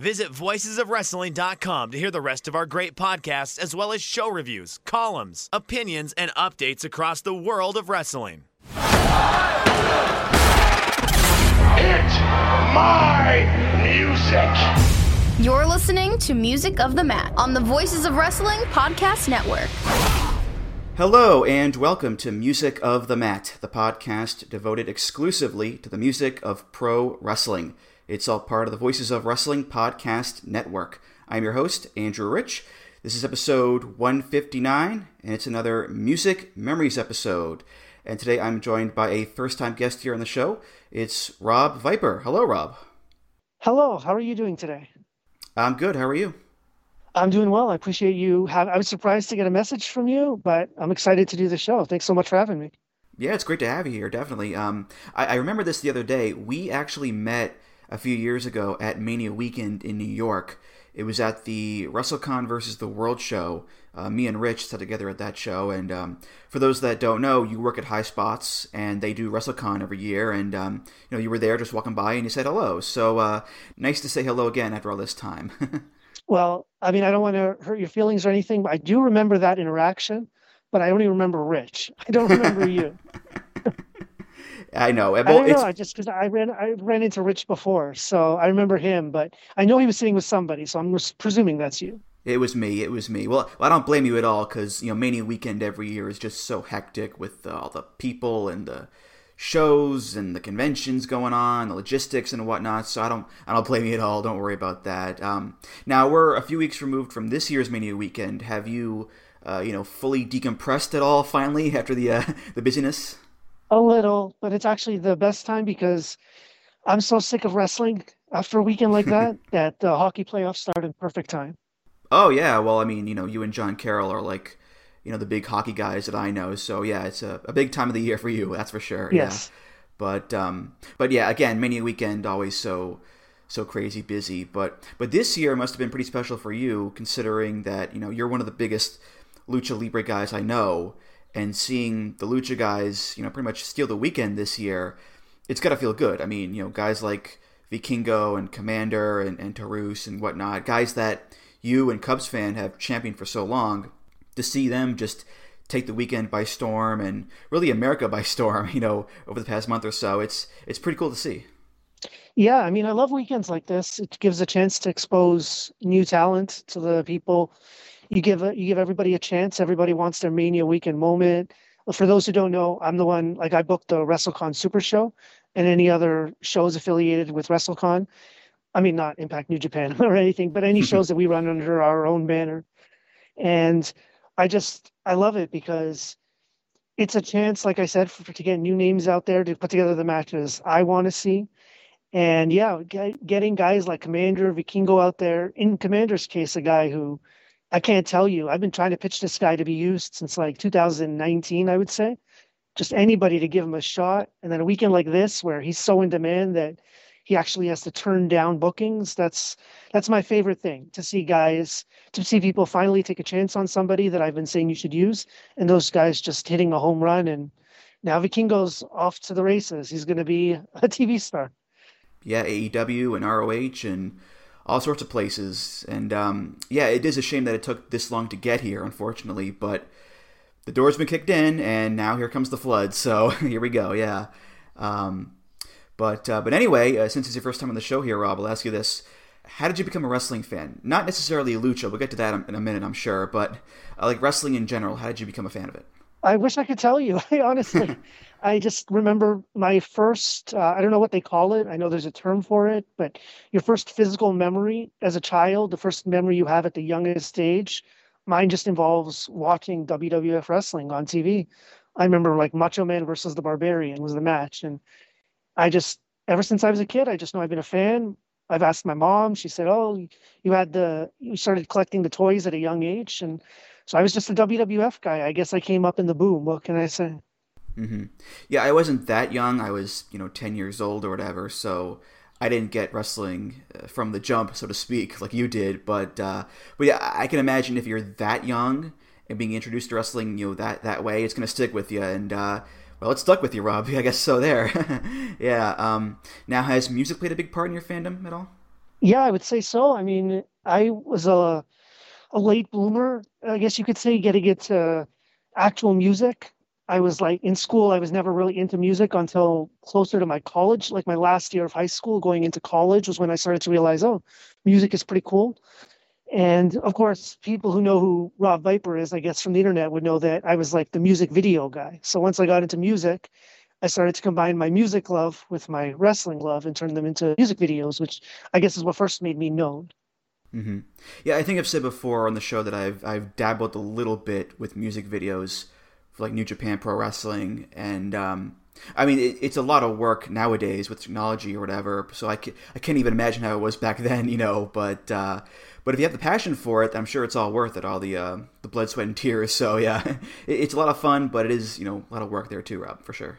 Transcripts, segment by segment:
Visit voicesofwrestling.com to hear the rest of our great podcasts, as well as show reviews, columns, opinions, and updates across the world of wrestling. It's my music. You're listening to Music of the Mat on the Voices of Wrestling Podcast Network. Hello, and welcome to Music of the Mat, the podcast devoted exclusively to the music of pro wrestling. It's all part of the Voices of Wrestling podcast network. I'm your host, Andrew Rich. This is episode 159, and it's another Music Memories episode. And today I'm joined by a first time guest here on the show. It's Rob Viper. Hello, Rob. Hello, how are you doing today? I'm good. How are you? I'm doing well. I appreciate you. Have, I was surprised to get a message from you, but I'm excited to do the show. Thanks so much for having me. Yeah, it's great to have you here. Definitely. Um, I, I remember this the other day. We actually met a few years ago at Mania Weekend in New York. It was at the WrestleCon versus the World show. Uh, me and Rich sat together at that show. And um, for those that don't know, you work at Highspots, and they do WrestleCon every year. And um, you know, you were there just walking by, and you said hello. So uh, nice to say hello again after all this time. well, I mean, I don't want to hurt your feelings or anything, but I do remember that interaction. But I only remember Rich. I don't remember you. I know. Well, I don't know. Just because I ran, I ran into Rich before, so I remember him. But I know he was sitting with somebody, so I'm presuming that's you. It was me. It was me. Well, I don't blame you at all because you know Mania weekend every year is just so hectic with uh, all the people and the shows and the conventions going on, the logistics and whatnot. So I don't, I don't blame you at all. Don't worry about that. Um, now we're a few weeks removed from this year's Mania weekend. Have you, uh, you know, fully decompressed at all finally after the uh, the busyness? A little, but it's actually the best time because I'm so sick of wrestling after a weekend like that that the hockey playoffs start in perfect time. Oh yeah, well I mean you know you and John Carroll are like you know the big hockey guys that I know, so yeah it's a, a big time of the year for you, that's for sure. Yes. Yeah. But um, but yeah, again, Mania weekend always so so crazy busy. But but this year must have been pretty special for you, considering that you know you're one of the biggest lucha libre guys I know, and seeing the Lucha guys, you know, pretty much steal the weekend this year, it's got to feel good. I mean, you know, guys like Vikingo and Komander and, and Taurus and whatnot, guys that you and Cubs fan have championed for so long, to see them just take the weekend by storm and really America by storm, you know, over the past month or so, it's it's pretty cool to see. Yeah, I mean, I love weekends like this. It gives a chance to expose new talent to the people you give a, you give everybody a chance. Everybody wants their Mania weekend moment. For those who don't know, I'm the one like I booked the WrestleCon Super Show and any other shows affiliated with WrestleCon. I mean, not Impact New Japan or anything, but any shows that we run under our own banner. And I just I love it because it's a chance, like I said, for, to get new names out there to put together the matches I want to see. And yeah, get, getting guys like Komander Vikingo out there. In Komander's case, a guy who I can't tell you. I've been trying to pitch this guy to be used since like 2019, I would say. Just anybody to give him a shot. And then a weekend like this, where he's so in demand that he actually has to turn down bookings. That's that's my favorite thing to see guys, to see people finally take a chance on somebody that I've been saying you should use, and those guys just hitting a home run. And now Vikingo's off to the races. He's going to be a TV star. Yeah, AEW and ROH and all sorts of places. And um, yeah, it is a shame that it took this long to get here, unfortunately. But the door's been kicked in, and now here comes the flood. So here we go. Yeah. Um, but uh, but anyway, uh, since it's your first time on the show here, Rob, I'll ask you this: how did you become a wrestling fan? Not necessarily lucha. We'll get to that in a minute, I'm sure. But uh, like wrestling in general, how did you become a fan of it? I wish I could tell you. I honestly, I just remember my first. Uh, I don't know what they call it. I know there's a term for it, but your first physical memory as a child, the first memory you have at the youngest age, mine just involves watching WWF wrestling on TV. I remember like Macho Man versus the Barbarian was the match, and I just ever since I was a kid, I just know I've been a fan. I've asked my mom. She said, "Oh, you had the you started collecting the toys at a young age," and so I was just a WWF guy. I guess I came up in the boom. What can I say? Mm-hmm. Yeah, I wasn't that young. I was, you know, ten years old or whatever. So I didn't get wrestling uh, from the jump, so to speak, like you did. But uh, but yeah, I can imagine if you're that young and being introduced to wrestling, you know, that that way, it's gonna stick with you. And uh, well, it stuck with you, Rob. I guess so. There, yeah. Um, now, has music played a big part in your fandom at all? Yeah, I would say so. I mean, I was a a late bloomer, I guess you could say, getting into actual music. I was like in school, I was never really into music until closer to my college, like my last year of high school, going into college was when I started to realize, oh, music is pretty cool. And of course, people who know who Rob Viper is, I guess from the internet, would know that I was like the music video guy. So once I got into music, I started to combine my music love with my wrestling love and turn them into music videos, which I guess is what first made me known. Mm-hmm. Yeah, I think I've said before on the show that I've I've dabbled a little bit with music videos for like New Japan Pro Wrestling, and um, I mean it, it's a lot of work nowadays with technology or whatever. So I, can, I can't even imagine how it was back then, you know. But uh, but if you have the passion for it, I'm sure it's all worth it. All the uh, the blood, sweat, and tears. So yeah, it, it's a lot of fun, but it is you know a lot of work there too, Rob, for sure.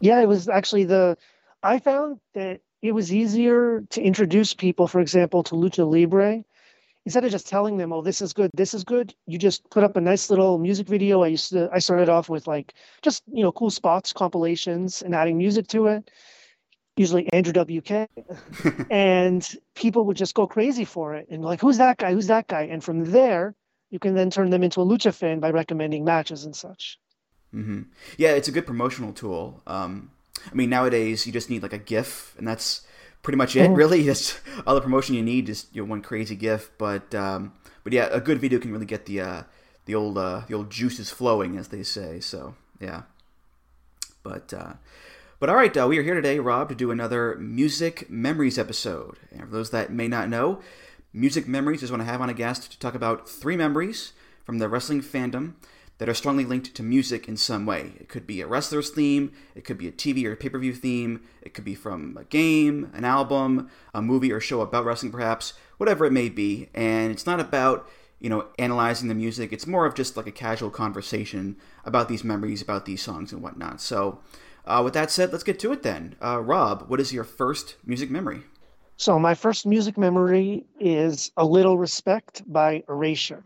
Yeah, it was actually the I found that it was easier to introduce people, for example, to lucha libre. Instead of just telling them, "Oh, this is good, this is good," you just put up a nice little music video. I used to, I started off with like just you know cool spots, compilations, and adding music to it. Usually Andrew WK, and people would just go crazy for it and like, "Who's that guy? Who's that guy?" And from there, you can then turn them into a lucha fan by recommending matches and such. Mm-hmm. Yeah, it's a good promotional tool. Um, I mean, nowadays you just need like a GIF, and that's pretty much it. Mm. Really, just all the promotion you need just you know, one crazy GIF. But um, but yeah, a good video can really get the uh, the old uh, the old juices flowing, as they say. So yeah, but. Uh, but all right, uh, we are here today, Rob, to do another Music Memories episode. And for those that may not know, Music Memories is when I have on a guest to talk about three memories from the wrestling fandom that are strongly linked to music in some way. It could be a wrestler's theme, it could be a TV or pay per view theme, it could be from a game, an album, a movie or show about wrestling, perhaps, whatever it may be. And it's not about you know analyzing the music. It's more of just like a casual conversation about these memories, about these songs and whatnot. So, uh, with that said, let's get to it then. Uh, Rob, what is your first music memory? So, my first music memory is A Little Respect by Erasure.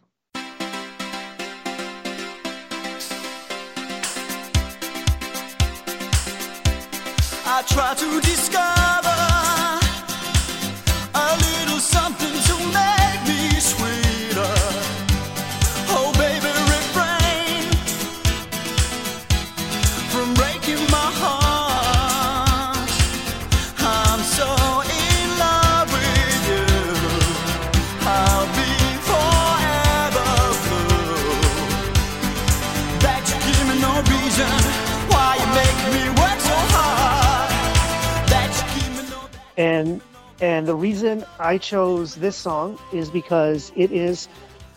I chose this song is because it is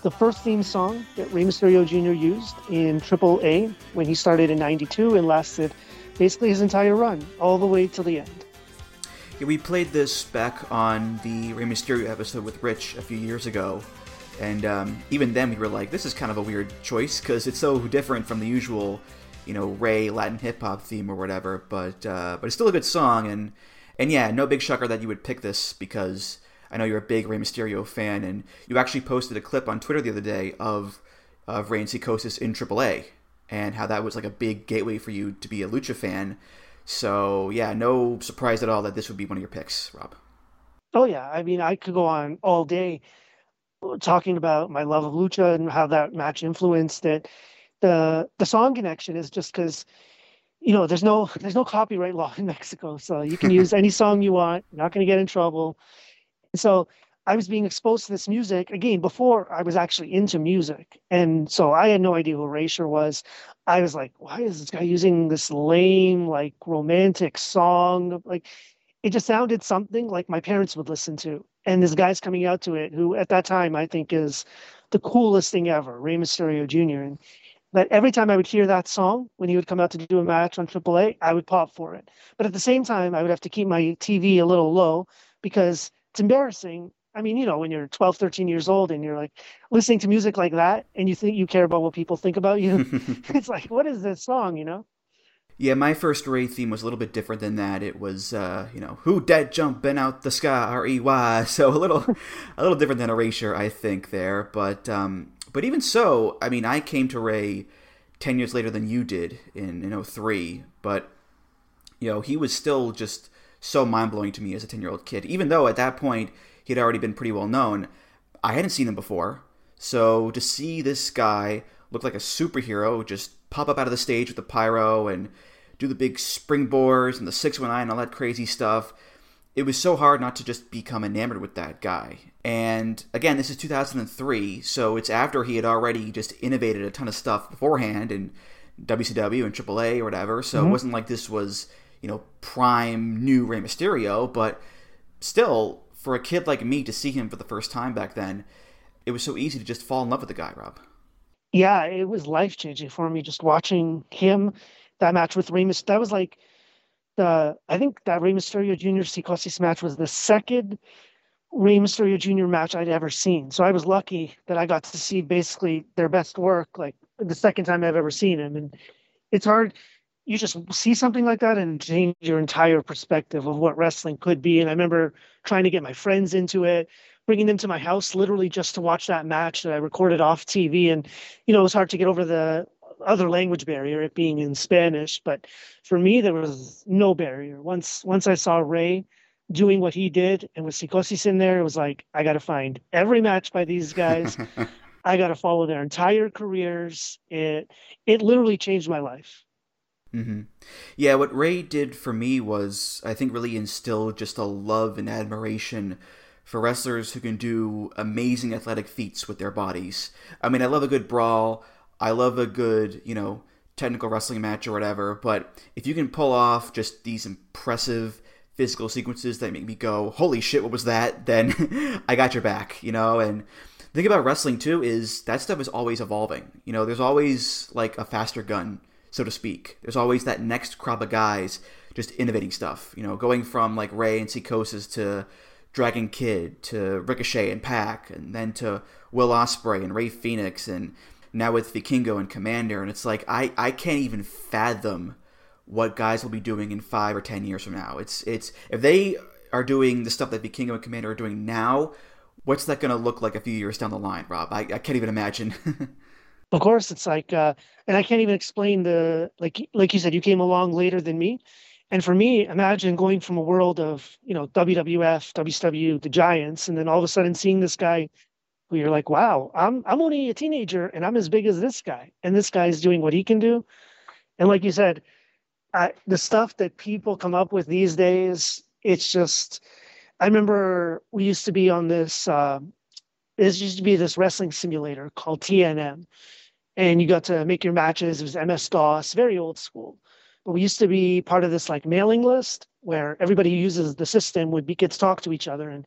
the first theme song that Rey Mysterio Jr. used in AAA when he started in '92 and lasted basically his entire run all the way to the end. Yeah, we played this back on the Rey Mysterio episode with Rich a few years ago, and um, even then we were like, "This is kind of a weird choice because it's so different from the usual, you know, Rey Latin hip hop theme or whatever." But uh, but it's still a good song and and yeah, no big shocker that you would pick this because I know you're a big Rey Mysterio fan, and you actually posted a clip on Twitter the other day of of Rey and Psicosis in AAA, and how that was like a big gateway for you to be a lucha fan. So yeah, no surprise at all that this would be one of your picks, Rob. Oh yeah, I mean I could go on all day talking about my love of lucha and how that match influenced it. The the song connection is just because you know, there's no there's no copyright law in Mexico, so you can use any song you want. You're not going to get in trouble. So I was being exposed to this music again before I was actually into music. And so I had no idea who Erasure was. I was like, why is this guy using this lame, like romantic song? Like it just sounded something like my parents would listen to. And this guy's coming out to it, who at that time I think is the coolest thing ever, Rey Mysterio Jr. And that every time I would hear that song when he would come out to do a match on AAA, I would pop for it. But at the same time, I would have to keep my TV a little low because it's embarrassing I mean, you know, when you're 12, 13 years old and you're like listening to music like that and you think you care about what people think about you, it's like, what is this song, you know? Yeah, my first Rey theme was a little bit different than that. It was, uh, you know, who dead jumping out the sky, R E Y. So a little, a little different than Erasure, I think there. But, um, but even so, I mean, I came to Rey ten years later than you did in in 03, But, you know, he was still just so mind blowing to me as a ten year old kid. Even though at that point he had already been pretty well known. I hadn't seen him before, so to see this guy look like a superhero just pop up out of the stage with the pyro and do the big springboards and the 619 and all that crazy stuff, it was so hard not to just become enamored with that guy. And again, this is 2003, so it's after he had already just innovated a ton of stuff beforehand in WCW and AAA or whatever. So mm-hmm. it wasn't like this was, you know, prime new Rey Mysterio, but still, for a kid like me to see him for the first time back then, it was so easy to just fall in love with the guy, Rob. Yeah, it was life changing for me just watching him. That match with Rey Mysterio, that was like the I think that Rey Mysterio Jr. Psicosis match was the second Rey Mysterio Jr. match I'd ever seen. So I was lucky that I got to see basically their best work, like the second time I've ever seen him. And it's hard you just see something like that and change your entire perspective of what wrestling could be. And I remember trying to get my friends into it, bringing them to my house literally just to watch that match that I recorded off TV. And, you know, it was hard to get over the other language barrier, it being in Spanish. But for me, there was no barrier. Once once I saw Rey doing what he did and with Psicosis in there, it was like, I got to find every match by these guys. I got to follow their entire careers. It it literally changed my life. Mm-hmm. Yeah, what Rey did for me was, I think, really instill just a love and admiration for wrestlers who can do amazing athletic feats with their bodies. I mean, I love a good brawl. I love a good, you know, technical wrestling match or whatever. But if you can pull off just these impressive physical sequences that make me go, "Holy shit, what was that?" Then I got your back, you know. And the thing about wrestling too is that stuff is always evolving. You know, there's always like a faster gun so to speak. There's always that next crop of guys just innovating stuff. You know, going from like Rey and Psicosis to Dragon Kid to Ricochet and PAC, and then to Will Ospreay and Rey Fénix, and now with Vikingo and Komander. And it's like I I can't even fathom what guys will be doing in five or ten years from now. It's it's if they are doing the stuff that Vikingo and Komander are doing now. What's that going to look like a few years down the line, Rob? I, I can't even imagine. Of course, it's like, uh, and I can't even explain the like, like you said, you came along later than me, and for me, imagine going from a world of you know WWF, WCW, the Giants, and then all of a sudden seeing this guy, who you're like, wow, I'm I'm only a teenager and I'm as big as this guy, and this guy's doing what he can do, and like you said, I, the stuff that people come up with these days, it's just. I remember we used to be on this. Uh, there used to be this wrestling simulator called TNM and you got to make your matches. It was MS DOS, very old school. But we used to be part of this like mailing list where everybody who uses the system would be gets talk to each other. And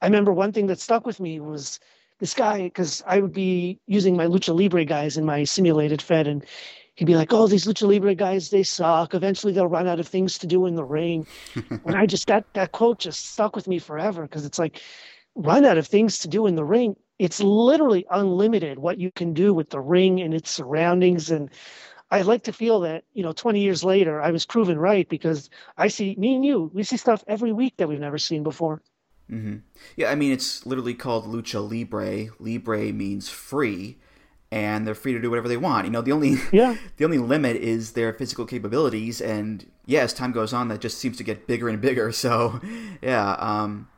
I remember one thing that stuck with me was this guy because I would be using my lucha libre guys in my simulated fed, and he'd be like, "Oh, these lucha libre guys, they suck. Eventually, they'll run out of things to do in the ring." and I just that that quote just stuck with me forever because it's like, run out of things to do in the ring it's literally unlimited what you can do with the ring and its surroundings. And i like to feel that you know 20 years later i was proven right because i see me and you we see stuff every week that we've never seen before. Mm-hmm. yeah i mean it's literally called lucha libre. Libre means free and they're free to do whatever they want. You know the only yeah. the only limit is their physical capabilities. And yeah as time goes on that just seems to get bigger and bigger. So yeah um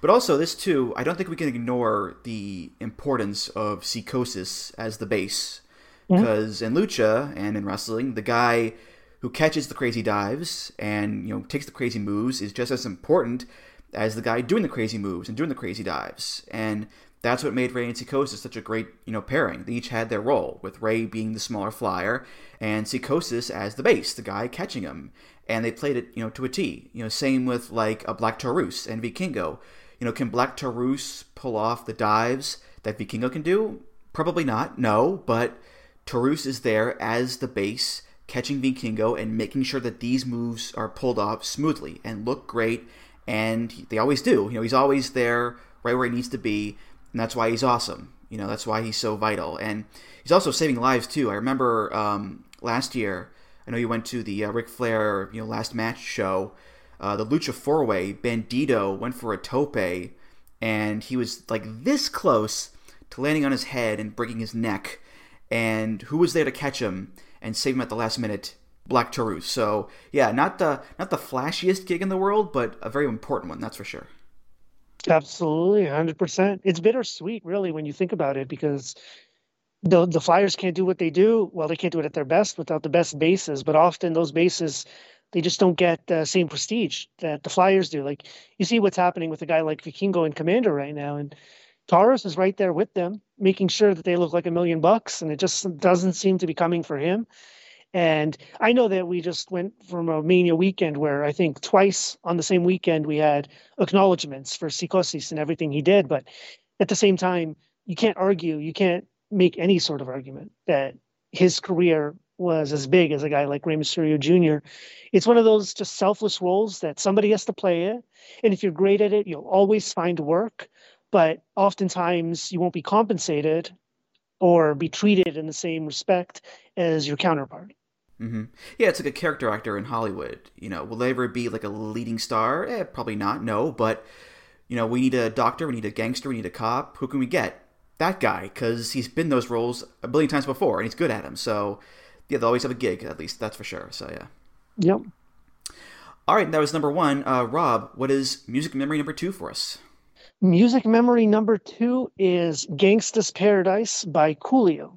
but also, this too, I don't think we can ignore the importance of Psicosis as the base. Because in lucha and in wrestling, the guy who catches the crazy dives and you know takes the crazy moves is just as important as the guy doing the crazy moves and doing the crazy dives. And that's what made Rey and Psicosis such a great, you know, pairing. They each had their role, with Rey being the smaller flyer and Psicosis as the base, the guy catching him. And they played it, you know, to a T. You know, same with like a Black Taurus and Vikingo. You know, can Black Taurus pull off the dives that Vikingo can do? Probably not, no, but Taurus is there as the base, catching Vikingo and making sure that these moves are pulled off smoothly and look great. And they always do. You know, he's always there right where he needs to be and that's why he's awesome. You know, that's why he's so vital, and he's also saving lives too. I remember um, last year. I know you went to the uh, Ric Flair, you know, last match show. Uh, the Lucha Four Way, Bandido went for a tope, and he was like this close to landing on his head and breaking his neck. And who was there to catch him and save him at the last minute? Black Taurus. So yeah, not the not the flashiest gig in the world, but a very important one, that's for sure. Absolutely, hundred percent. It's bittersweet, really, when you think about it, because the the Flyers can't do what they do. Well, they can't do it at their best without the best bases. But often those bases, they just don't get the same prestige that the Flyers do. Like you see what's happening with a guy like Vikingo and Komander right now, and Taurus is right there with them, making sure that they look like a million bucks, and it just doesn't seem to be coming for him. And I know that we just went from a Mania weekend where I think twice on the same weekend we had acknowledgments for Psicosis and everything he did. But at the same time, you can't argue, you can't make any sort of argument that his career was as big as a guy like Rey Mysterio Jr. It's one of those just selfless roles that somebody has to play it. And if you're great at it, you'll always find work. But oftentimes you won't be compensated or be treated in the same respect as your counterpart. Mm-hmm. Yeah, it's like a character actor in Hollywood. You know, will they ever be like a leading star? Eh, probably not. No, but you know, we need a doctor, we need a gangster, we need a cop. Who can we get? That guy, because he's been those roles a billion times before, and he's good at them. So yeah, they'll always have a gig, at least that's for sure. So yeah. Yep. All right, that was number one. Uh, Rob, what is music memory number two for us? Music memory number two is Gangsta's Paradise by Coolio.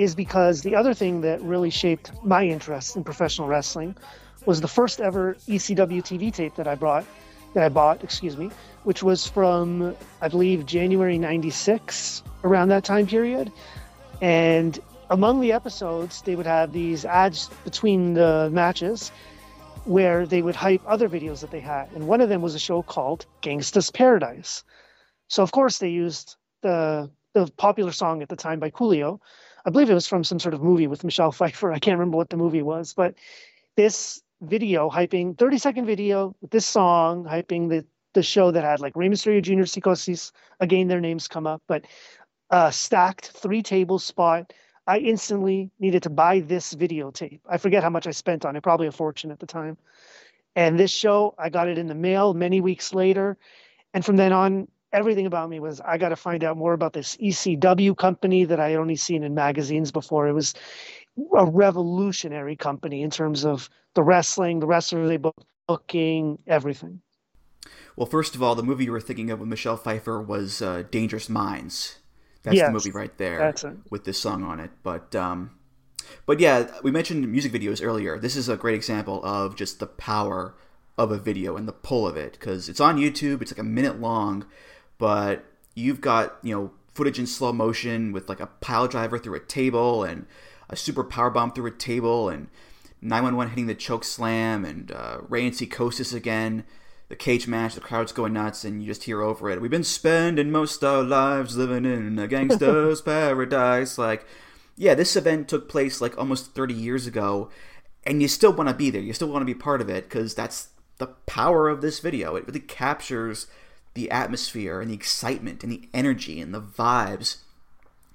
is because the other thing that really shaped my interest in professional wrestling was the first ever ECW TV tape that I brought that I bought, excuse me, which was from I believe January 96 around that time period. And among the episodes, they would have these ads between the matches where they would hype other videos that they had. And one of them was a show called Gangsta's Paradise. So of course they used the the popular song at the time by Coolio, I believe it was from some sort of movie with Michelle Pfeiffer. I can't remember what the movie was, but this video hyping 30 second video with this song hyping the the show that had like Rey Mysterio Jr. Psicosis again their names come up but uh stacked three table spot I instantly needed to buy this videotape I forget how much I spent on it probably a fortune at the time and this show I got it in the mail many weeks later and from then on everything about me was I got to find out more about this ECW company that I had only seen in magazines before. It was a revolutionary company in terms of the wrestling, the wrestler they booking, everything. Well, first of all, the movie you were thinking of with Michelle Pfeiffer was uh, Dangerous Minds. That's yes, the movie right there with this song on it. But um, but yeah, we mentioned music videos earlier. This is a great example of just the power of a video and the pull of it because it's on YouTube. It's like a minute long, but you've got you know footage in slow motion with like a pile driver through a table and a super power bomb through a table and 911 hitting the choke slam and uh, Rey and Psicosis again. The cage match, the crowd's going nuts, and you just hear over it. We've been spending most our lives living in a gangster's paradise. Like, yeah, this event took place like almost 30 years ago, and you still want to be there. You still want to be part of it because that's the power of this video. It really captures the atmosphere and the excitement and the energy and the vibes,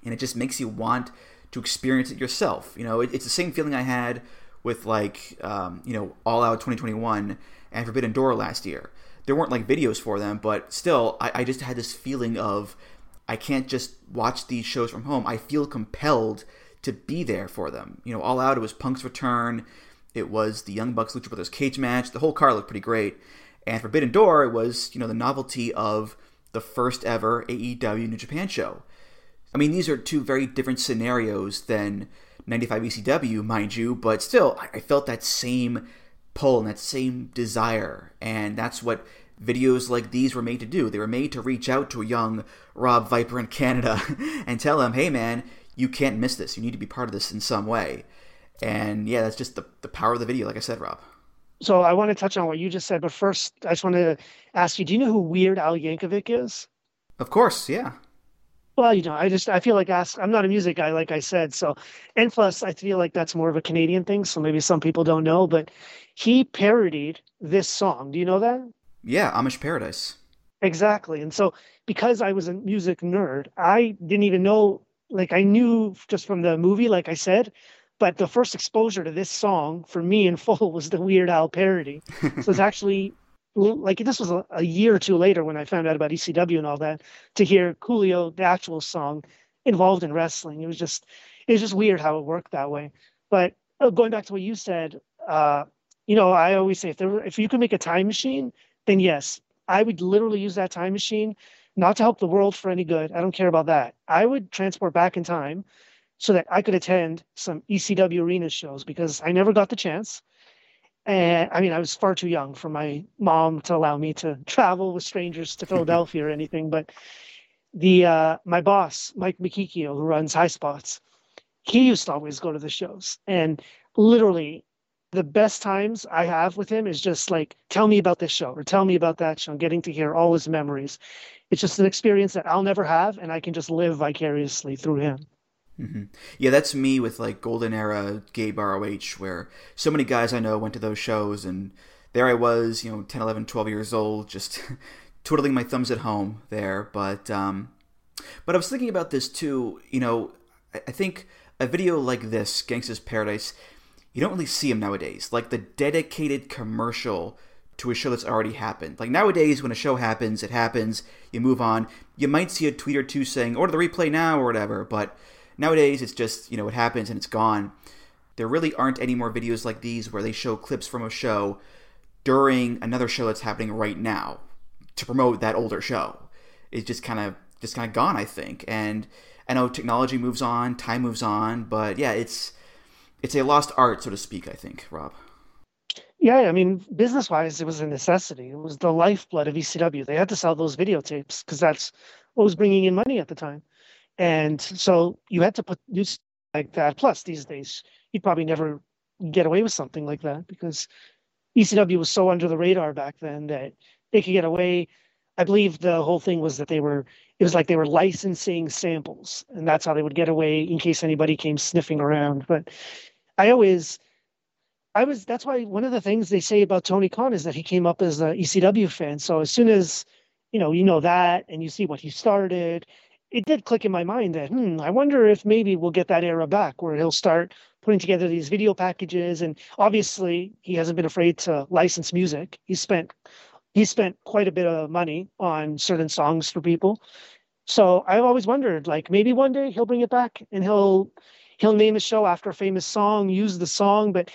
and it just makes you want to experience it yourself. You know, it, it's the same feeling I had with like um, you know All Out 2021 and Forbidden Door last year. There weren't like videos for them, but still, I, I just had this feeling of I can't just watch these shows from home. I feel compelled to be there for them. You know, All Out, it was Punk's return. It was the Young Bucks Lucha Brothers cage match. The whole car looked pretty great. And Forbidden Door, it was, you know, the novelty of the first ever AEW New Japan show. I mean, these are two very different scenarios than 95 ECW, mind you, but still, I felt that same pull and that same desire. And that's what videos like these were made to do. They were made to reach out to a young Rob Viper in Canada and tell him, hey man, you can't miss this. You need to be part of this in some way. And yeah, that's just the, the power of the video, like I said, Rob. So I want to touch on what you just said, but first I just want to ask you, do you know who Weird Al Yankovic is? Of course, yeah. Well, you know, I just I feel like ask. I'm not a music guy, like I said. So, and plus, I feel like that's more of a Canadian thing. So maybe some people don't know, but he parodied this song. Do you know that? Yeah, Amish Paradise. Exactly. And so, because I was a music nerd, I didn't even know. Like I knew just from the movie, like I said, but the first exposure to this song for me in full was the Weird Al parody. so it's actually like this was a, a, year or two later when I found out about ECW and all that to hear Coolio, the actual song, involved in wrestling. It was just it was just weird how it worked that way. But uh, going back to what you said, uh, you know, I always say if there if you could make a time machine, then yes, I would literally use that time machine not to help the world for any good. I don't care about that. I would transport back in time so that I could attend some ECW arena shows because I never got the chance. And I mean, I was far too young for my mom to allow me to travel with strangers to Philadelphia or anything. But the uh, my boss, Mike Bochicchio, who runs Highspots, he used to always go to the shows. And literally, the best times I have with him is just like, tell me about this show or tell me about that show, and getting to hear all his memories. It's just an experience that I'll never have, and I can just live vicariously through him. Mm-hmm. Yeah, that's me with like Golden Era Gabe ROH, where so many guys I know went to those shows, and there I was, you know, 10, 11, 12 years old, just twiddling my thumbs at home there. But, um, but I was thinking about this too. You know, I think a video like this, Gangsta's Paradise, you don't really see them nowadays. Like the dedicated commercial to a show that's already happened. Like nowadays, when a show happens, it happens, you move on. You might see a tweet or two saying, order the replay now or whatever, but Nowadays, it's just, you know, it happens and it's gone. There really aren't any more videos like these where they show clips from a show during another show that's happening right now to promote that older show. It's just kind of just kind of gone, I think. And I know technology moves on, time moves on, but yeah, it's it's a lost art, so to speak. I think, Rob. Yeah, I mean, business wise, it was a necessity. It was the lifeblood of ECW. They had to sell those videotapes because that's what was bringing in money at the time. And so you had to put news like that. Plus, these days, you'd probably never get away with something like that because ECW was so under the radar back then that they could get away. I believe the whole thing was that they were, it was like they were licensing samples, and that's how they would get away in case anybody came sniffing around. But I always, I was, that's why one of the things they say about Tony Khan is that he came up as an ECW fan. So as soon as, you know, you know that and you see what he started it did click in my mind that hmm, I wonder if maybe we'll get that era back where he'll start putting together these video packages. And obviously, he hasn't been afraid to license music. He spent he spent quite a bit of money on certain songs for people. So I've always wondered, like maybe one day he'll bring it back and he'll he'll name a show after a famous song, use the song, but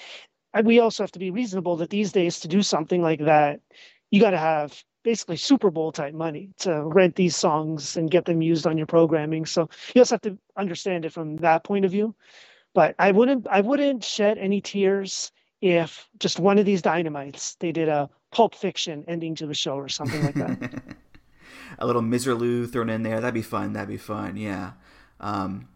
we also have to be reasonable that these days to do something like that, you got to have basically Super Bowl type money to rent these songs and get them used on your programming. So you also have to understand it from that point of view. But I wouldn't I wouldn't shed any tears if just one of these dynamites they did a pulp fiction ending to the show or something like that. a little Misirlou thrown in there. That'd be fun. That'd be fun. Yeah. Um,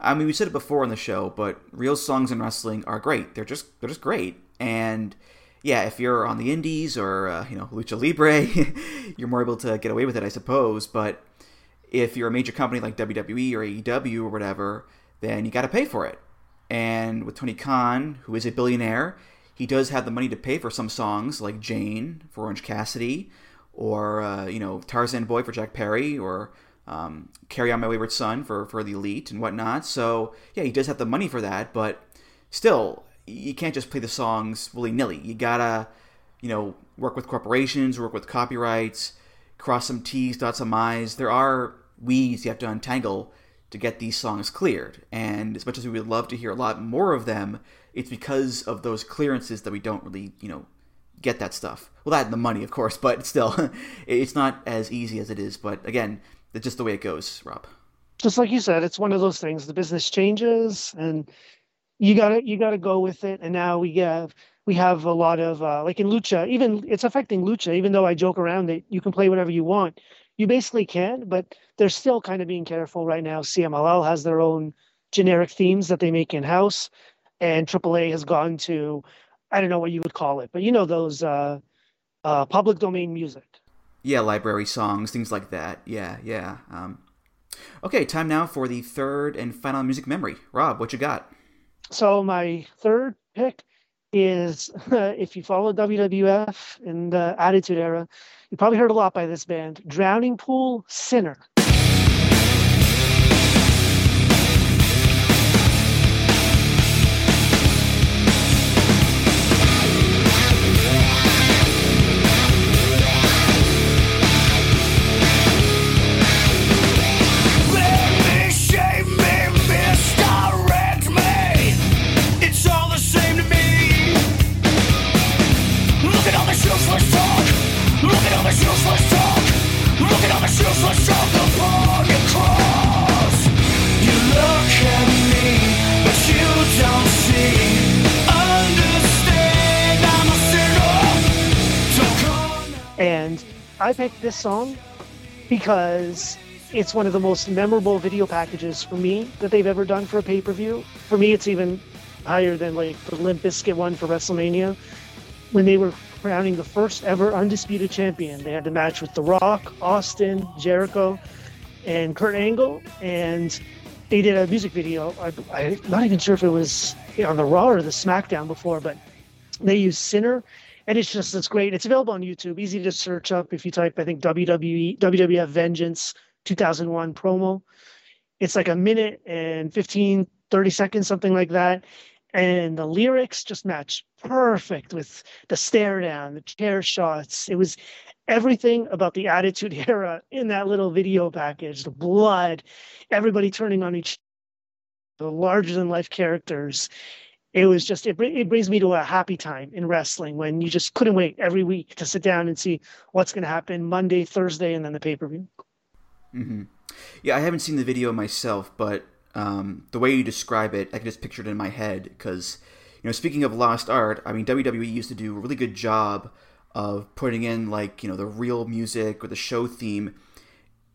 I mean, we said it before on the show, but real songs in wrestling are great. They're just they're just great, and yeah, if you're on the indies or uh, you know lucha libre, you're more able to get away with it, I suppose. But if you're a major company like WWE or AEW or whatever, then you got to pay for it. And with Tony Khan, who is a billionaire, he does have the money to pay for some songs like Jane for Orange Cassidy, or uh, you know Tarzan Boy for Jack Perry, or um, Carry On My Wayward Son for for the Elite and whatnot. So yeah, he does have the money for that, but still, you can't just play the songs willy nilly. You gotta you know work with corporations, work with copyrights, cross some T's, dot some I's. There are weeds you have to untangle to get these songs cleared. And as much as we would love to hear a lot more of them, it's because of those clearances that we don't really, you know, get that stuff. Well, that and the money, of course, but still, it's not as easy as it is. But again, it's just the way it goes, Rob. Just like you said, it's one of those things. The business changes, and you gotta you gotta go with it. And now we have we have a lot of uh, like in lucha, even it's affecting lucha. Even though I joke around that you can play whatever you want, you basically can, but they're still kind of being careful right now. CMLL has their own generic themes that they make in house, and AAA has gone to, I don't know what you would call it, but you know those uh, uh, public domain music. Yeah, library songs, things like that. Yeah, yeah. Um, okay, time now for the third and final music memory. Rob, what you got? So my third pick is uh, if you follow WWF in the Attitude Era, you probably heard a lot by this band, Drowning Pool Sinner. I picked this song because it's one of the most memorable video packages for me that they've ever done for a pay per view. For me, it's even higher than like the Limp Bizkit one for WrestleMania. When they were crowning the first ever undisputed champion, they had the match with The Rock, Austin, Jericho, and Kurt Angle, and they did a music video. I, am not even sure if it was on the Raw or the SmackDown before, but they used Sinner and it's just it's great. It's available on YouTube, easy to search up if you type I think WWE WWF Vengeance 2001 promo. It's like a minute and 15 30 seconds something like that and the lyrics just match perfect with the stare down, the chair shots. It was everything about the Attitude Era in that little video package. The blood, everybody turning on each, the larger than life characters, it was just it, it brings me to a happy time in wrestling when you just couldn't wait every week to sit down and see what's going to happen Monday, Thursday, and then the pay per view. Mm-hmm. Yeah, I haven't seen the video myself, but um, the way you describe it, I can just picture it in my head. Because you know, speaking of lost art, I mean WWE used to do a really good job of putting in like you know the real music or the show theme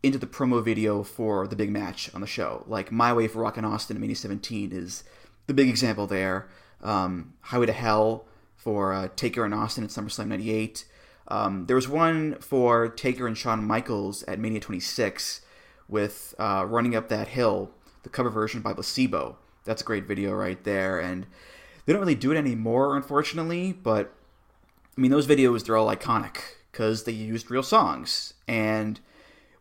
into the promo video for the big match on the show. Like My Way for Rock and Austin in Mania 17 is the big example there. Um, Highway to Hell for uh, Taker and Austin at SummerSlam 98. Um, there was one for Taker and Shawn Michaels at Mania 26 with uh, Running Up That Hill, the cover version by Placebo. That's a great video right there. And they don't really do it anymore, unfortunately, but I mean, those videos, they're all iconic because they used real songs. And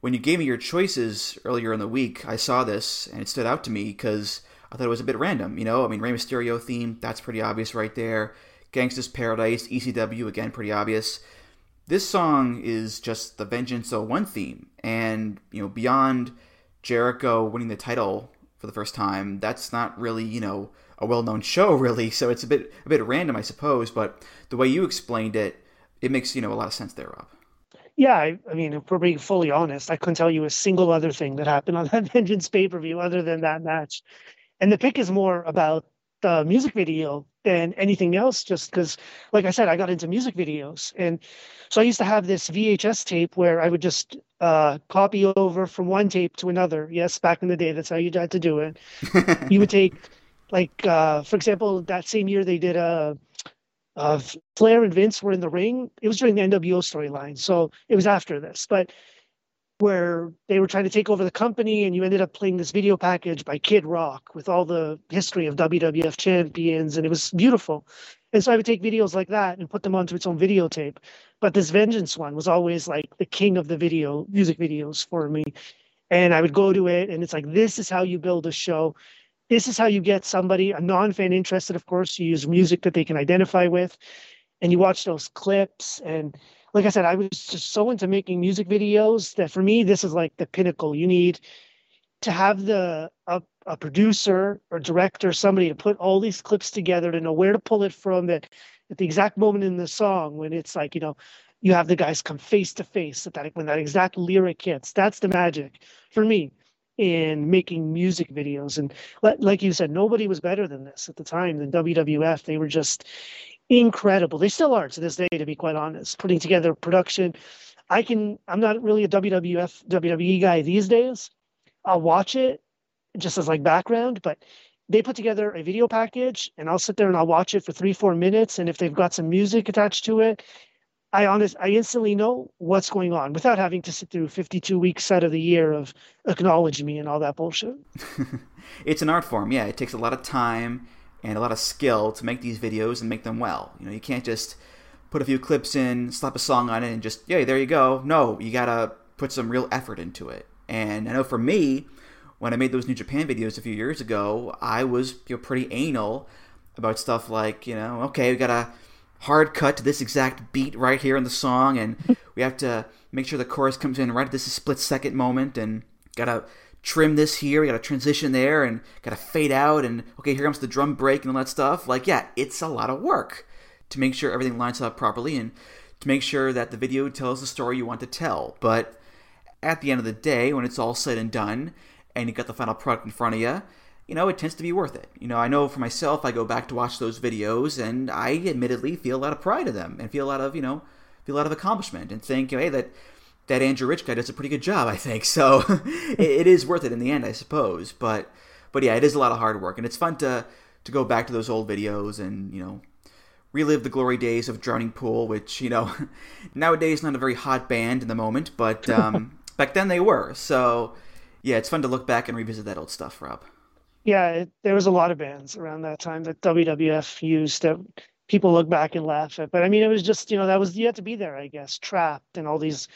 when you gave me your choices earlier in the week, I saw this and it stood out to me because I thought it was a bit random. You know, I mean, Rey Mysterio theme, that's pretty obvious right there. Gangsta's Paradise, ECW, again, pretty obvious. This song is just the Vengeance 01 theme. And, you know, beyond Jericho winning the title for the first time, that's not really, you know, a well-known show really. So it's a bit a bit random, I suppose. But the way you explained it, it makes, you know, a lot of sense there, Rob. Yeah, I, I mean, if we're being fully honest, I couldn't tell you a single other thing that happened on that Vengeance pay-per-view other than that match and the pick is more about the music video than anything else just because like i said i got into music videos and so i used to have this vhs tape where i would just uh, copy over from one tape to another yes back in the day that's how you had to do it you would take like uh, for example that same year they did a uh, Flair and Vince were in the ring. It was during the NWO storyline, so it was after this. But where they were trying to take over the company and you ended up playing this video package by Kid Rock with all the history of WWF champions and it was beautiful. And so I would take videos like that and put them onto its own videotape. But this Vengeance one was always like the king of the video music videos for me. And I would go to it and it's like, this is how you build a show. This is how you get somebody, a non-fan interested, of course, you use music that they can identify with. And you watch those clips and like I said, I was just so into making music videos that for me, this is like the pinnacle. You need to have the a, a producer or director, somebody to put all these clips together to know where to pull it from. That at the exact moment in the song when it's like you know, you have the guys come face to face at that when that exact lyric hits. That's the magic for me in making music videos. And like you said, nobody was better than this at the time than WWF. They were just incredible. They still are to this day, to be quite honest, putting together production. I can, I'm not really a WWF, WWE guy these days. I'll watch it just as like background, but they put together a video package and I'll sit there and I'll watch it for three, four minutes. And if they've got some music attached to it, I honest, I instantly know what's going on without having to sit through 52 weeks out of the year of acknowledge me and all that bullshit. it's an art form. Yeah. It takes a lot of time and a lot of skill to make these videos and make them well. You know, you can't just put a few clips in, slap a song on it, and just, yeah, there you go. No, you gotta put some real effort into it. And I know for me, when I made those New Japan videos a few years ago, I was you know, pretty anal about stuff like, you know, okay, we gotta hard cut to this exact beat right here in the song, and we have to make sure the chorus comes in right at this split second moment, and gotta trim this here, we gotta transition there, and gotta fade out, and okay, here comes the drum break and all that stuff. Like, yeah, it's a lot of work to make sure everything lines up properly and to make sure that the video tells the story you want to tell. But at the end of the day, when it's all said and done, and you got the final product in front of you, you know, it tends to be worth it. You know, I know for myself, I go back to watch those videos, and I admittedly feel a lot of pride in them, and feel a lot of, you know, feel a lot of accomplishment, and think, hey, that that Andrew Rich guy does a pretty good job, I think. So it, it is worth it in the end, I suppose. But but yeah, it is a lot of hard work, and it's fun to to go back to those old videos and you know relive the glory days of Drowning Pool, which you know nowadays not a very hot band in the moment, but um, back then they were. So yeah, it's fun to look back and revisit that old stuff, Rob. Yeah, it, there was a lot of bands around that time that WWF used that people look back and laugh at. But I mean, it was just you know that was you had to be there, I guess. Trapt and all these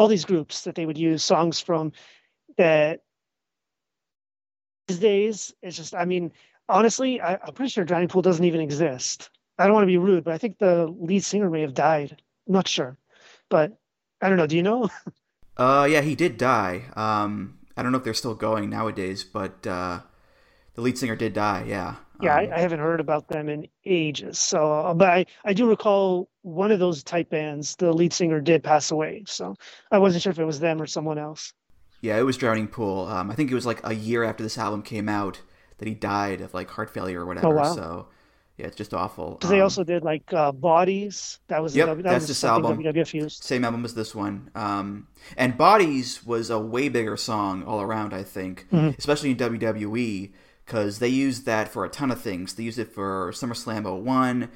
all these groups that they would use songs from that these days it's just I mean honestly I, I'm pretty sure Drowning Pool doesn't even exist. I don't want to be rude, but I think the lead singer may have died. I'm not sure, but I don't know. Do you know? uh, yeah, he did die. Um, I don't know if they're still going nowadays, but uh, the lead singer did die. Yeah. Yeah, um, I, I, haven't heard about them in ages. So, uh, but I, I do recall one of those type bands, the lead singer did pass away. So I wasn't sure if it was them or someone else. Yeah, it was Drowning Pool. Um, I think it was like a year after this album came out that he died of like heart failure or whatever. Oh, wow. So yeah, it's just awful. Because um, they also did like uh, Bodies. That was yep, that that's was this album. WWF used. Same album as this one. Um, and Bodies was a way bigger song all around. I think, mm-hmm. especially in WWE because they used that for a ton of things. They used it for SummerSlam 01.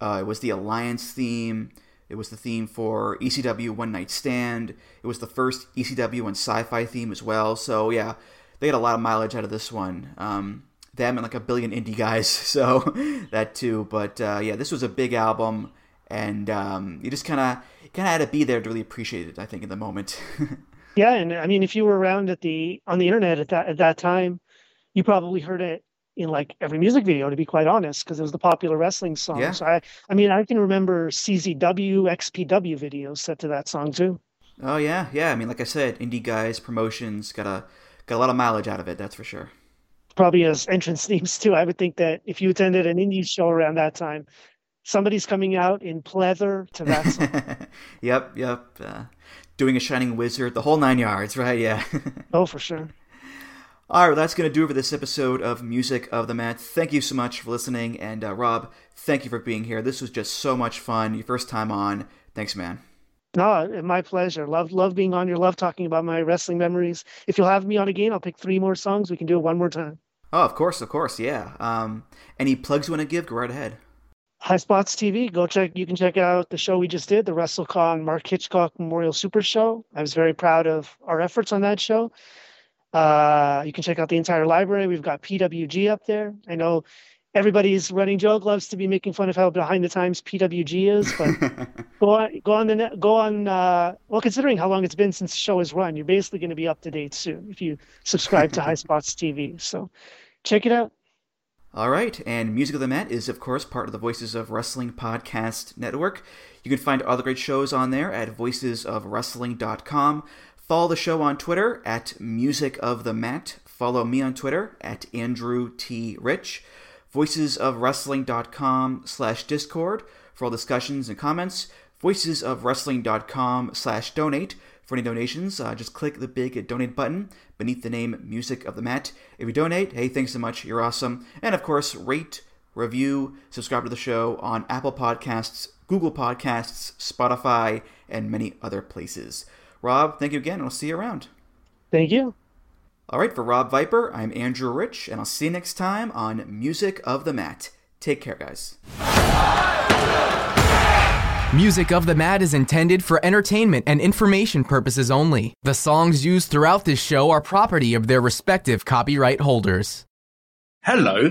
Uh, it was the Alliance theme. It was the theme for ECW One Night Stand. It was the first ECW and Sci-Fi theme as well. So yeah, they got a lot of mileage out of this one. Um, them and like a billion indie guys, so that too. But uh, yeah, this was a big album, and um, you just kind of kind of had to be there to really appreciate it. I think in the moment. yeah, and I mean, if you were around at the on the internet at that at that time, you probably heard it in like every music video to be quite honest because it was the popular wrestling song. Yeah. so i i mean i can remember czw xpw videos set to that song too. Oh yeah. Yeah i mean like i said indie guys promotions got a got a lot of mileage out of it that's for sure. Probably as entrance themes too. I would think that if you attended an indie show around that time somebody's coming out in pleather to that song. Yep yep uh, doing a shining wizard the whole nine yards right? Yeah. Oh for sure all right, well, that's going to do it for this episode of Music of the Mat. Thank you so much for listening. And uh, Rob, thank you for being here. This was just so much fun. Your first time on. Thanks, man. No, my pleasure. Love love being on your love talking about my wrestling memories. If you'll have me on again, I'll pick three more songs. We can do it one more time. Oh, of course, of course, yeah. Um, any plugs you want to give? Go right ahead. Highspots TV. Go check. You can check out the show we just did, the WrestleCon Mark Hitchcock Memorial Super Show. I was very proud of our efforts on that show. Uh, you can check out the entire library. We've got PWG up there. I know everybody's running joke loves to be making fun of how behind the times PWG is, but go on, go on the net, go on. Uh, well, considering how long it's been since the show has run, you're basically going to be up to date soon if you subscribe to Highspots TV. So check it out. All right, and Music of the Mat is, of course, part of the Voices of Wrestling podcast network. You can find all the great shows on there at voicesofwrestling.com. Follow the show on Twitter at Music of the Mat. Follow me on Twitter at Andrew T. Rich. Voicesofwrestling.com slash Discord for all discussions and comments. Voicesofwrestling.com slash donate for any donations. Uh, just click the big donate button beneath the name Music of the Mat. If you donate, hey, thanks so much. You're awesome. And of course, rate, review, subscribe to the show on Apple Podcasts, Google Podcasts, Spotify, and many other places. Rob, thank you again, and I'll see you around. Thank you. All right, for Rob Viper, I'm Andrew Rich, and I'll see you next time on Music of the Mat. Take care, guys. Music of the Mat is intended for entertainment and information purposes only. The songs used throughout this show are property of their respective copyright holders. Hello,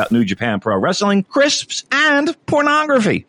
about New Japan Pro Wrestling, crisps, and pornography.